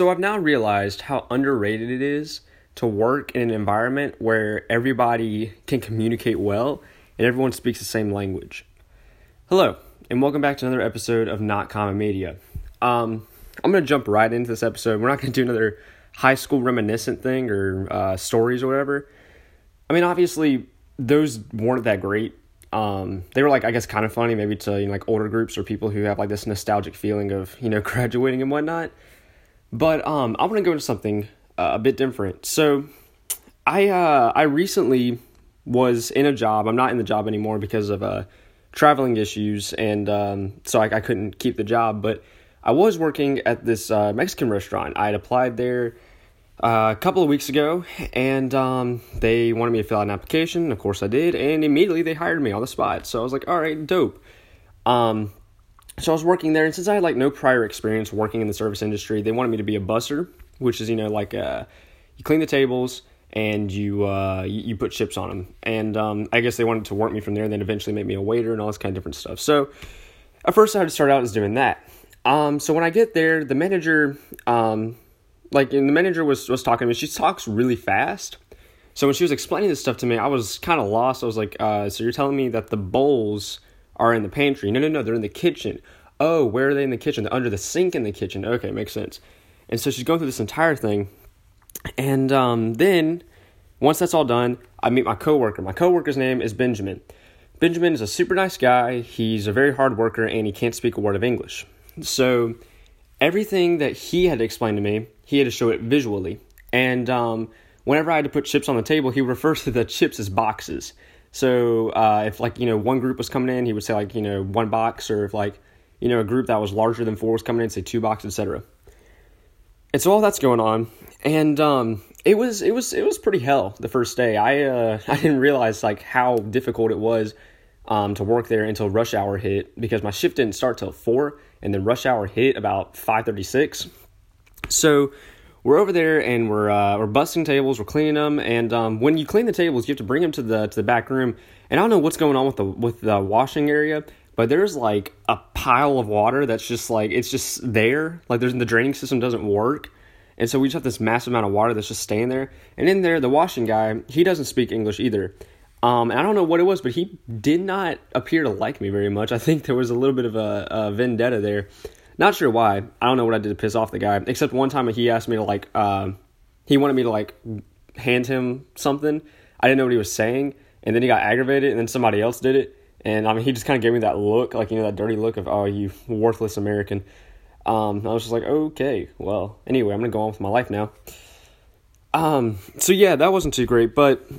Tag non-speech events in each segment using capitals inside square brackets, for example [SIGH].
So I've now realized how underrated it is to work in an environment where everybody can communicate well and everyone speaks the same language. Hello, and welcome back to another episode of Not Common Media. Um, I'm going to jump right into this episode. We're not going to do another high school reminiscent thing or uh, stories or whatever. I mean, obviously, those weren't that great. Um, they were like, I guess, kind of funny, maybe to you know, like older groups or people who have like this nostalgic feeling of you know [LAUGHS] graduating and whatnot. But um, I want to go into something uh, a bit different. So, I uh, I recently was in a job. I'm not in the job anymore because of uh, traveling issues, and um, so I, I couldn't keep the job. But I was working at this uh, Mexican restaurant. I had applied there uh, a couple of weeks ago, and um, they wanted me to fill out an application. Of course, I did, and immediately they hired me on the spot. So I was like, all right, dope. Um, so I was working there, and since I had like no prior experience working in the service industry, they wanted me to be a busser, which is you know like uh, you clean the tables and you uh, you, you, put chips on them. And um, I guess they wanted to work me from there, and then eventually make me a waiter and all this kind of different stuff. So at first, I had to start out as doing that. Um, so when I get there, the manager, um, like, the manager was was talking to me. She talks really fast. So when she was explaining this stuff to me, I was kind of lost. I was like, uh, "So you're telling me that the bowls are in the pantry? No, no, no, they're in the kitchen. Oh, where are they in the kitchen? They're under the sink in the kitchen. Okay, makes sense." And so she's going through this entire thing, and um, then once that's all done, I meet my coworker. My coworker's name is Benjamin. Benjamin is a super nice guy. He's a very hard worker, and he can't speak a word of English. So everything that he had to explain to me, he had to show it visually. And um, whenever I had to put chips on the table, he [LAUGHS] refers to the chips as boxes. So uh, if like you know one group was coming in, he would say like you know one box, or if like you know a group that was larger than four was coming in, say two boxes, etc. And so all that's going on, and um, it was it was it was pretty hell the first day. I uh, [LAUGHS] I didn't realize like how difficult it was um, to work there until rush hour hit because my shift didn't start till four, and then rush hour hit about five thirty six. So we're over there and we're uh, we're busting tables, we're cleaning them, and um, when you clean the tables, you have to bring them to the to the back room. And I don't know what's going on with the with the washing area, but there's like a pile of water that's just like it's just there. Like there's the draining system doesn't work. And so we just have this massive amount of water that's just staying there. And in there, the washing guy, he doesn't speak English either. Um, and I don't know what it was, but he did not appear to like me very much. I think there was a little bit of a, a vendetta there. Not sure why. I don't know what I did to piss off the guy. Except one time he asked me to like, uh, he wanted me to like hand him something. I didn't know what he was saying, and then he got aggravated, and then somebody else did it. And I mean, he just kind of gave me that look, like you know, that dirty look of, oh, you worthless American. Um, I was just like, okay, well, anyway, I'm gonna go on with my life now. Um, so yeah, that wasn't too great, but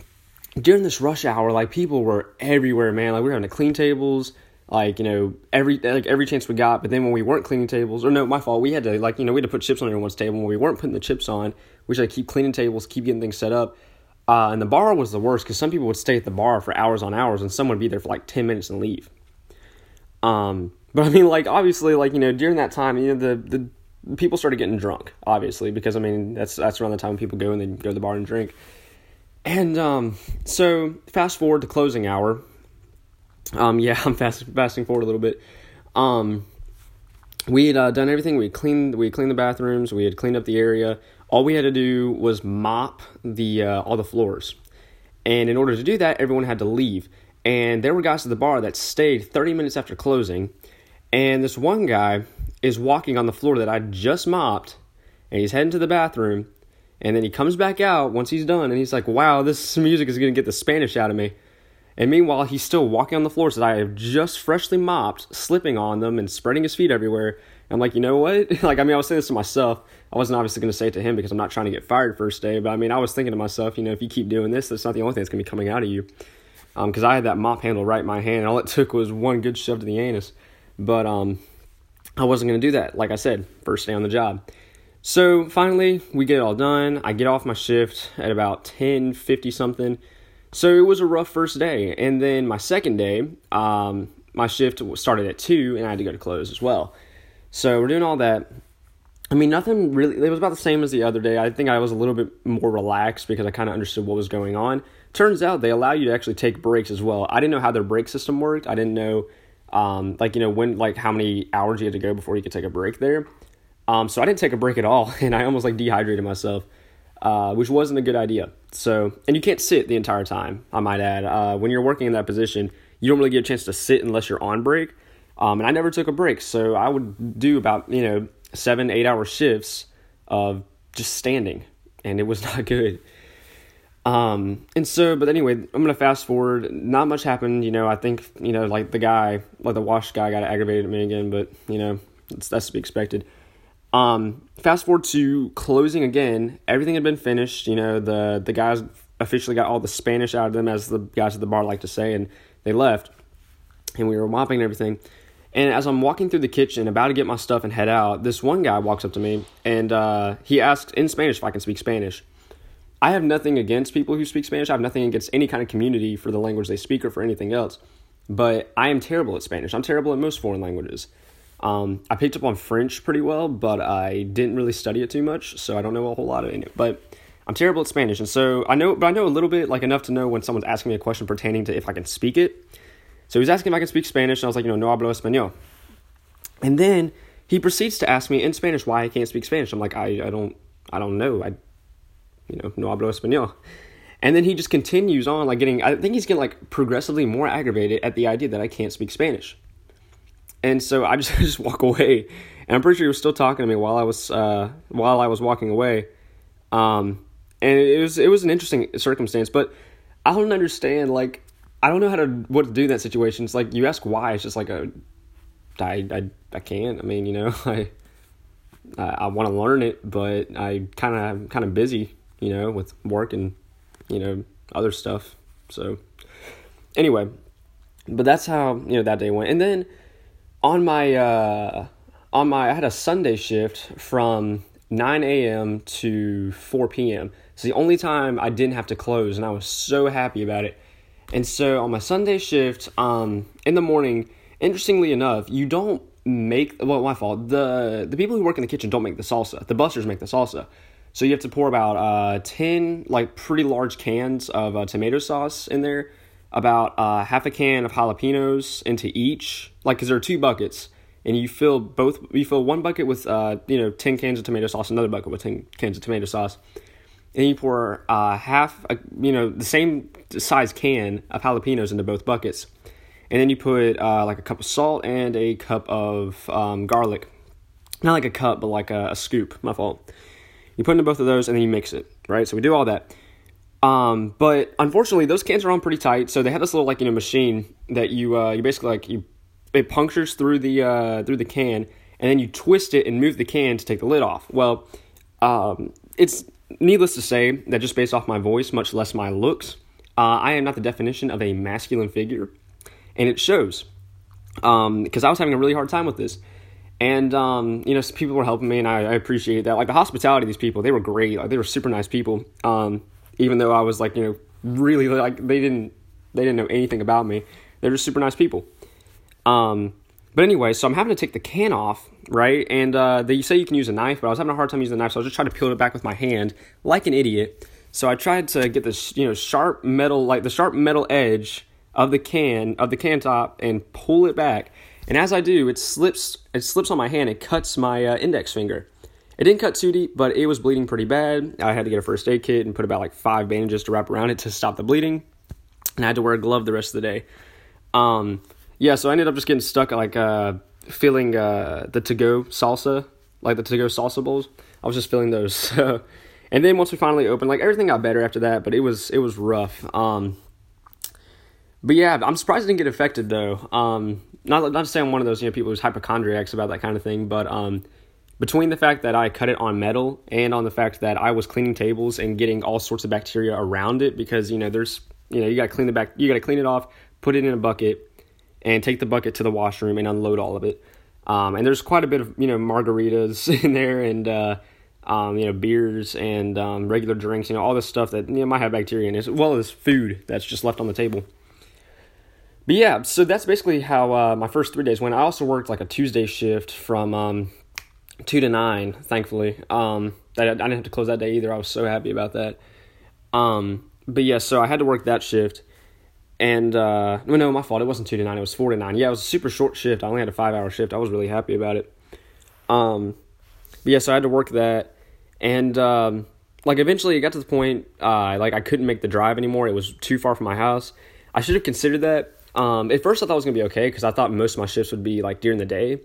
during this rush hour, like people were everywhere, man. Like we were having to clean tables, like you know every like every chance we got. But then when we weren't cleaning tables, or no, my fault, we had to like you know we had to put chips on everyone's table. When we weren't putting the chips on, we should keep cleaning tables, keep getting things set up. Uh, and the bar was the worst because some people would stay at the bar for hours on hours, and some would be there for like ten minutes and leave. Um, but I mean, like obviously, like you know, during that time, you know, the the people started getting drunk, obviously, because I mean that's that's around the time when people go and they go to the bar and drink. And um, so fast forward to closing hour. Um, yeah, [LAUGHS] I'm fast fasting forward a little bit. Um, we had uh, done everything. We cleaned we cleaned the bathrooms. We had cleaned up the area. All we had to do was mop the uh, all the floors. And in order to do that, everyone had to leave. And there were guys at the bar that stayed 30 minutes after closing and this one guy is walking on the floor that I just mopped, and he's heading to the bathroom. And then he comes back out once he's done, and he's like, "Wow, this [LAUGHS] music is to get the Spanish out of me." And meanwhile, he's still walking on the floors that I have just freshly mopped, slipping on them and spreading his feet everywhere. I'm like, you know what? [LAUGHS] like, I mean, I was saying this to myself. I wasn't obviously going to say it to him because I'm not trying to get fired first day. But I mean, I was thinking to myself, you know, if you keep doing this, that's not the only thing that's going to be coming out of you. Because um, I had that mop handle right in my hand, and all it took was one good shove to the anus. But um, I wasn't going to do that, like I said, first day on the job. So finally, we get it all done. I get off my shift at about 10 50 something. So it was a rough first day. And then my second day, um, my shift started at 2 and I had to go to close as well. So we're doing all that. I mean, nothing really, it was about the same as the other day. I think I was a little bit more relaxed because I kind of understood what was going on. Turns out they allow you to actually take breaks as well. I didn't know how their break system worked. I didn't know um, like you know when like how many hours you had to go before you could take a break there. Um, so I didn't take a break at all, [LAUGHS] and I almost like dehydrated myself, uh, which wasn't a good idea. So, and you can't sit the entire time. I might add, uh, when you're working in that position, you don't really get a chance to sit unless you're on break. Um, and I never took a break, so I would do about you know seven, eight hour shifts of just standing, and it was [LAUGHS] not good. Um, and so, but anyway, I'm gonna fast forward. Not much happened, you know. I think you know, like the guy, like the wash guy, got aggravated at me again, but you know, that's, that's to be expected. Um, fast forward to closing again. Everything had been finished. You know, the the guys officially got all the Spanish out of them, as the guys at the bar like to say, and they left. And we were mopping and everything. And as I'm walking through the kitchen, about to get my stuff and head out, this one guy walks up to me and uh, he asks in Spanish if I can speak Spanish. I have nothing against people who speak Spanish. I have nothing against any kind of community for the language they speak or for anything else. But I am terrible at Spanish. I'm terrible at most foreign languages. Um, I picked up on French pretty well, but I didn't really study it too much, so I don't know a whole lot of it. But I'm terrible at Spanish, and so I know, but I know a little bit, like enough to know when someone's asking me a question pertaining to if I can speak it. So he was asking if I can speak Spanish, and I was like, you know, no hablo español. And then he proceeds to ask me in Spanish why I can't speak Spanish. I'm like, I, I don't, I don't know. I you know, no hablo español. And then he just continues on, like getting, I think he's getting like progressively more aggravated at the idea that I can't speak Spanish. And so I just, [LAUGHS] just walk away. And I'm pretty sure he was still talking to me while I was, uh, while I was walking away. Um, and it was, it was an interesting circumstance, but I don't understand, like, I don't know how to, what to do in that situation. It's like, you ask why, it's just like a, I, I, I can't. I mean, you know, [LAUGHS] I, I, I want to learn it, but I kind of, kind of busy you know, with work and, you know, other stuff. So, anyway, but that's how, you know, that day went. And then on my, uh, on my, I had a Sunday shift from 9 a.m. to 4 p.m. It's the only time I didn't have to close, and I was so happy about it. And so on my Sunday shift, um, in the morning, interestingly enough, you don't make well my fault. The the people who work in the kitchen don't make the salsa. The bussers make the salsa. So you have to pour about uh, 10 like pretty large cans of uh, tomato sauce in there, about uh, half a can of jalapenos into each, like because there are two buckets, and you fill both. You fill one bucket with uh, you know 10 cans of tomato sauce, another bucket with 10 cans of tomato sauce, and you pour uh, half, a, you know, the same size can of jalapenos into both buckets, and then you put uh, like a cup of salt and a cup of um, garlic, not like a cup, but like a, a scoop. My fault you put into both of those and then you mix it, right? So we do all that. Um, but unfortunately, those cans are on pretty tight. So they have this little like you know machine that you uh, you basically like you it punctures through the uh, through the can and then you twist it and move the can to take the lid off. Well, um, it's needless to say that just based off my voice, much less my looks, uh, I am not the definition of a masculine figure, and it shows. Because um, I was having a really hard time with this. And um, you know, people were helping me, and I, I, appreciate that. Like the hospitality of these people, they were great. Like they were super nice people. Um, even though I was like, you know, really like they didn't they didn't know anything about me. They're just super nice people. Um, but anyway, so I'm having to take the can off, right? And uh, they say you can use a knife, but I was having a hard time using the knife, so I was just trying to peel it back with my hand, like an idiot. So I tried to get this, you know, sharp metal, like the sharp metal edge of the can of the can top, and pull it back. And as I do, it slips it slips on my hand and cuts my uh, index finger. It didn't cut too deep, but it was bleeding pretty bad. I had to get a first aid kit and put about like five bandages to wrap around it to stop the bleeding. And I had to wear a glove the rest of the day. Um, yeah, so I ended up just getting stuck like uh, filling uh, the to go salsa, like the to go salsa bowls. I was just filling those. [LAUGHS] and then once we finally opened, like everything got better after that, but it was it was rough. Um, but yeah, I'm surprised it didn't get affected though. Um, not not to say I'm one of those you know people who's hypochondriacs about that kind of thing, but um, between the fact that I cut it on metal and on the fact that I was cleaning tables and getting all sorts of bacteria around it, because you know there's you know you got to clean the back, you got to clean it off, put it in a bucket, and take the bucket to the washroom and unload all of it. Um, and there's quite a bit of you know margaritas [LAUGHS] in there and uh, um, you know beers and um, regular drinks, you know all this stuff that you know might have bacteria in it, as well as food that's just left on the table. But yeah, so that's basically how uh, my first three days went. I also worked like a Tuesday shift from um, two to nine. Thankfully, um, I, I didn't have to close that day either. I was so happy about that. Um, but yeah, so I had to work that shift, and uh, no, no, my fault. It wasn't two to nine. It was four to nine. Yeah, it was a super short shift. I only had a five hour shift. I was really happy about it. Um, but yeah, so I had to work that, and um, like eventually it got to the point uh, like I couldn't make the drive anymore. It was too far from my house. I should have considered that. Um, at first, I thought it was gonna be okay because I thought most of my shifts would be like during the day,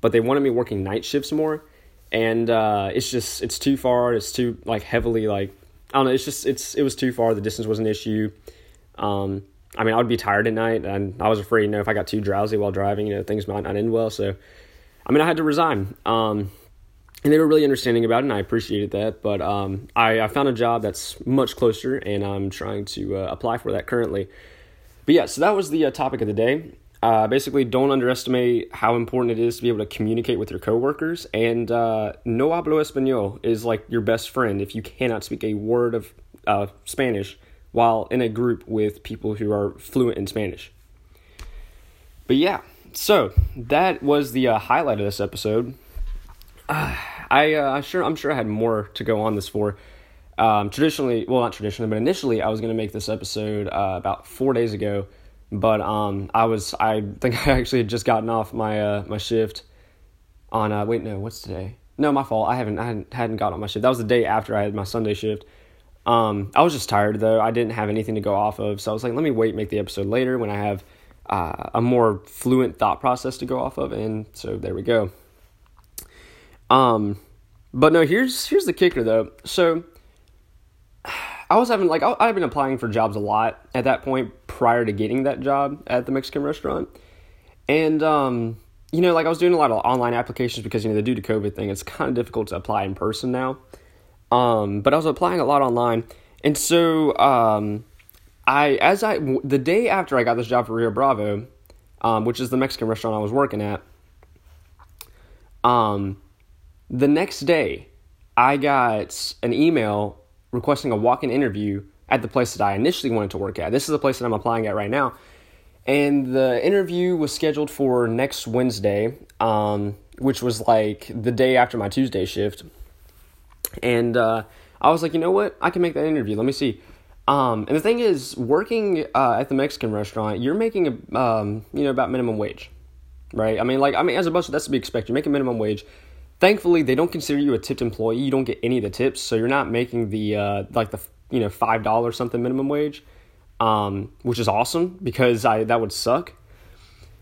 but they wanted me working night shifts more, and uh, it's just it's too far. It's too like heavily like I don't know. It's just it's it was too far. The distance was an issue. Um, I mean, I would be tired at night, and I was afraid, you know, if I got too drowsy while driving, you know, things might not end well. So, I mean, I had to resign. Um, and they were really understanding about it, and I appreciated that. But um, I, I, found a job that's much closer, and I'm trying to uh, apply for that currently. But yeah, so that was the uh, topic of the day. Uh, basically, don't underestimate how important it is to be able to communicate with your coworkers. And uh, no hablo español is like your best friend if you cannot speak a word of uh, Spanish while in a group with people who are fluent in Spanish. But yeah, so that was the uh, highlight of this episode. [SIGHS] I uh, sure I'm sure I had more to go on this for. Um, traditionally, well, not traditionally, but initially, I was going to make this episode uh, about four days ago, but um, I was I think [LAUGHS] I actually had just gotten off my uh, my shift on uh, wait no what's today? No my fault. I haven't I hadn't, hadn't got on my shift. That was the day after I had my Sunday shift. Um, I was just tired though. I didn't have anything to go off of, so I was like, let me wait make the episode later when I have uh, a more fluent thought process to go off of, and so there we go. Um, but no, here's here's the kicker though. So [SIGHS] I was having like I've been applying for jobs a lot at that point prior to getting that job at the Mexican restaurant, and um, you know, like I was doing a lot of online applications because you know the due to COVID thing, it's kind of difficult to apply in person now. Um, but I was applying a lot online, and so um, I as I the day after I got this job for Rio Bravo, um, which is the Mexican restaurant I was working at, um, the next day, I got an email requesting a walk in interview at the place that I initially wanted to work at. This is the place that I'm applying at right now. And the interview was scheduled for next Wednesday, um, which was like the day after my Tuesday shift. And uh, I was like, you know what? I can make that interview. Let me see. Um, and the thing is, working uh, at the Mexican restaurant, you're making a, um, you know about minimum wage, right? I mean, like I mean, as a busser, that's to be expected. You make a minimum wage. Thankfully, they don't consider you a tipped employee. You don't get any of the tips, so you're not making the uh, like the you know five dollars something minimum wage, um, which is awesome because I that would suck.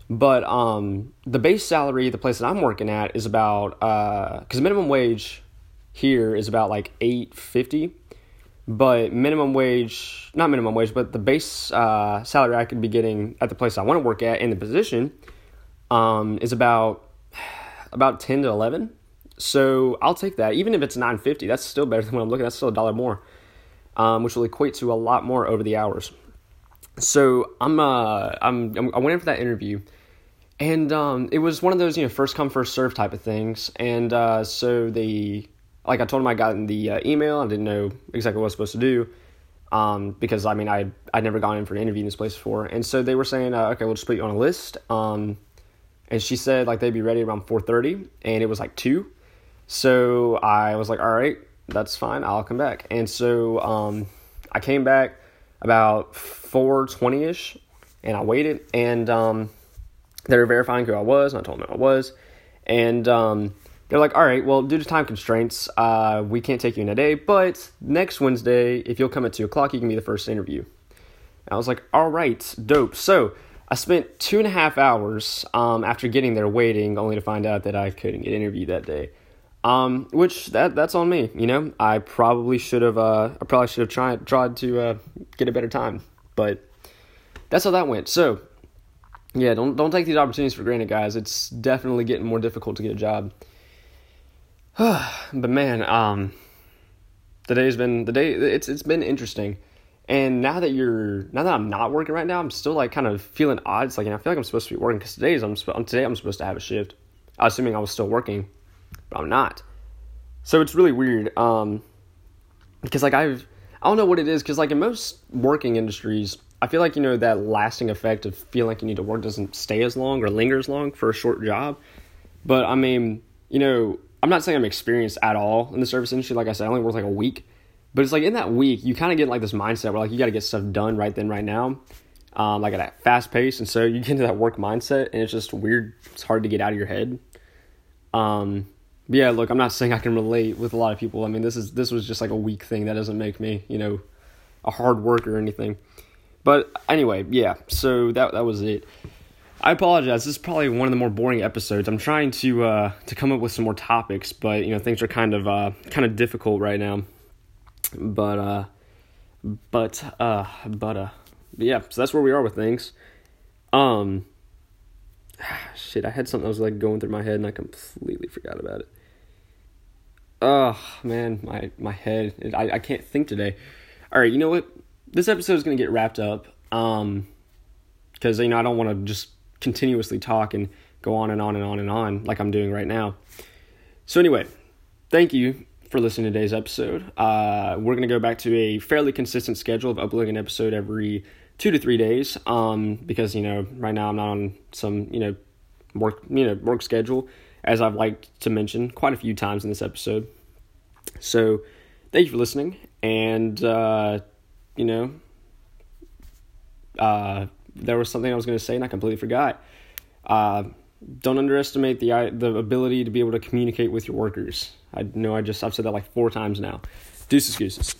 But um, the base salary, the place that I'm working at, is about because uh, minimum wage here is about like eight fifty, but minimum wage, not minimum wage, but the base uh, salary I could be getting at the place I want to work at in the position um, is about about ten to eleven. So I'll take that, even if it's nine fifty. That's still better than what I'm looking. That's still a dollar more, um, which will equate to a lot more over the hours. So I'm uh I'm, I'm I went in for that interview, and um, it was one of those you know first come first serve type of things. And uh, so the like I told him I got in the uh, email. I didn't know exactly what I was supposed to do. Um, because I mean I I'd never gone in for an interview in this place before, and so they were saying, uh, okay, we'll just put you on a list. Um, and she said like they'd be ready around four thirty, and it was like two, so I was like, all right, that's fine. I'll come back. And so um, I came back about 420 ish and I waited and um, they were verifying who I was and I told them who I was. And um, they're like, all right, well, due to time constraints, uh, we can't take you in a day, but next Wednesday, if you'll come at 2 o'clock, you can be the first interview. And I was like, all right, dope. So I spent two and a half hours um, after getting there waiting, only to find out that I couldn't get interviewed that day. Um, which that that's on me. You know, I probably should have. Uh, I probably should have tried tried to uh, get a better time, but that's how that went. So, yeah, don't don't take these opportunities for granted, guys. It's definitely getting more difficult to get a job. [SIGHS] but man, um, the day's been the day. It's it's been interesting. And now that you're now that I'm not working right now, I'm still like kind of feeling odd. It's like you know, I feel like I'm supposed to be working because today's I'm today I'm supposed to have a shift. Assuming I was still working but I'm not. So it's really weird. Um, because like I've I don't know what it is because like in most working industries, I feel like you know that lasting effect of feeling like you need to work doesn't stay as long or linger as long for a short job. But I mean, you know, I'm not saying I'm experienced at all in the service industry. Like I said, I only worked like a week. But it's like in that week, you kind of get like this mindset where like you got to get stuff done right then, right now, um, like at a fast pace. And so you get into that work mindset, and it's just weird. It's hard to get out of your head. Um, yeah, look, I'm not saying I can relate with a lot of people. I mean, this is this was just like a weak thing that doesn't make me, you know, a hard worker or anything. But anyway, yeah. So that that was it. I apologize. This is probably one of the more boring episodes. I'm trying to uh, to come up with some more topics, but you know things are kind of uh, kind of difficult right now. But uh, but uh, but uh, yeah. So that's where we are with things. Um, [SIGHS] shit. I had something that was like going through my head, and I completely forgot about it. Oh man, my my head. It, I I can't think today. All right, you know what? This episode is gonna get wrapped up. Um, because you know I don't want to just continuously talk and go on and on and on and on like I'm doing right now. So, anyway, thank you for listening to today's episode. Uh, we're to go back to a fairly consistent schedule of uploading an episode every two to three days um, because, you know, right now I'm not on some, you know, work, you know, work schedule, as I've liked to mention quite a few times in this episode. So, thank you for listening. And, uh, you know, uh, there was something I was going to say and I completely forgot. Uh, don't underestimate the the ability to be able to communicate with your workers. I know I just I've said that like four times now. Deuces, excuses.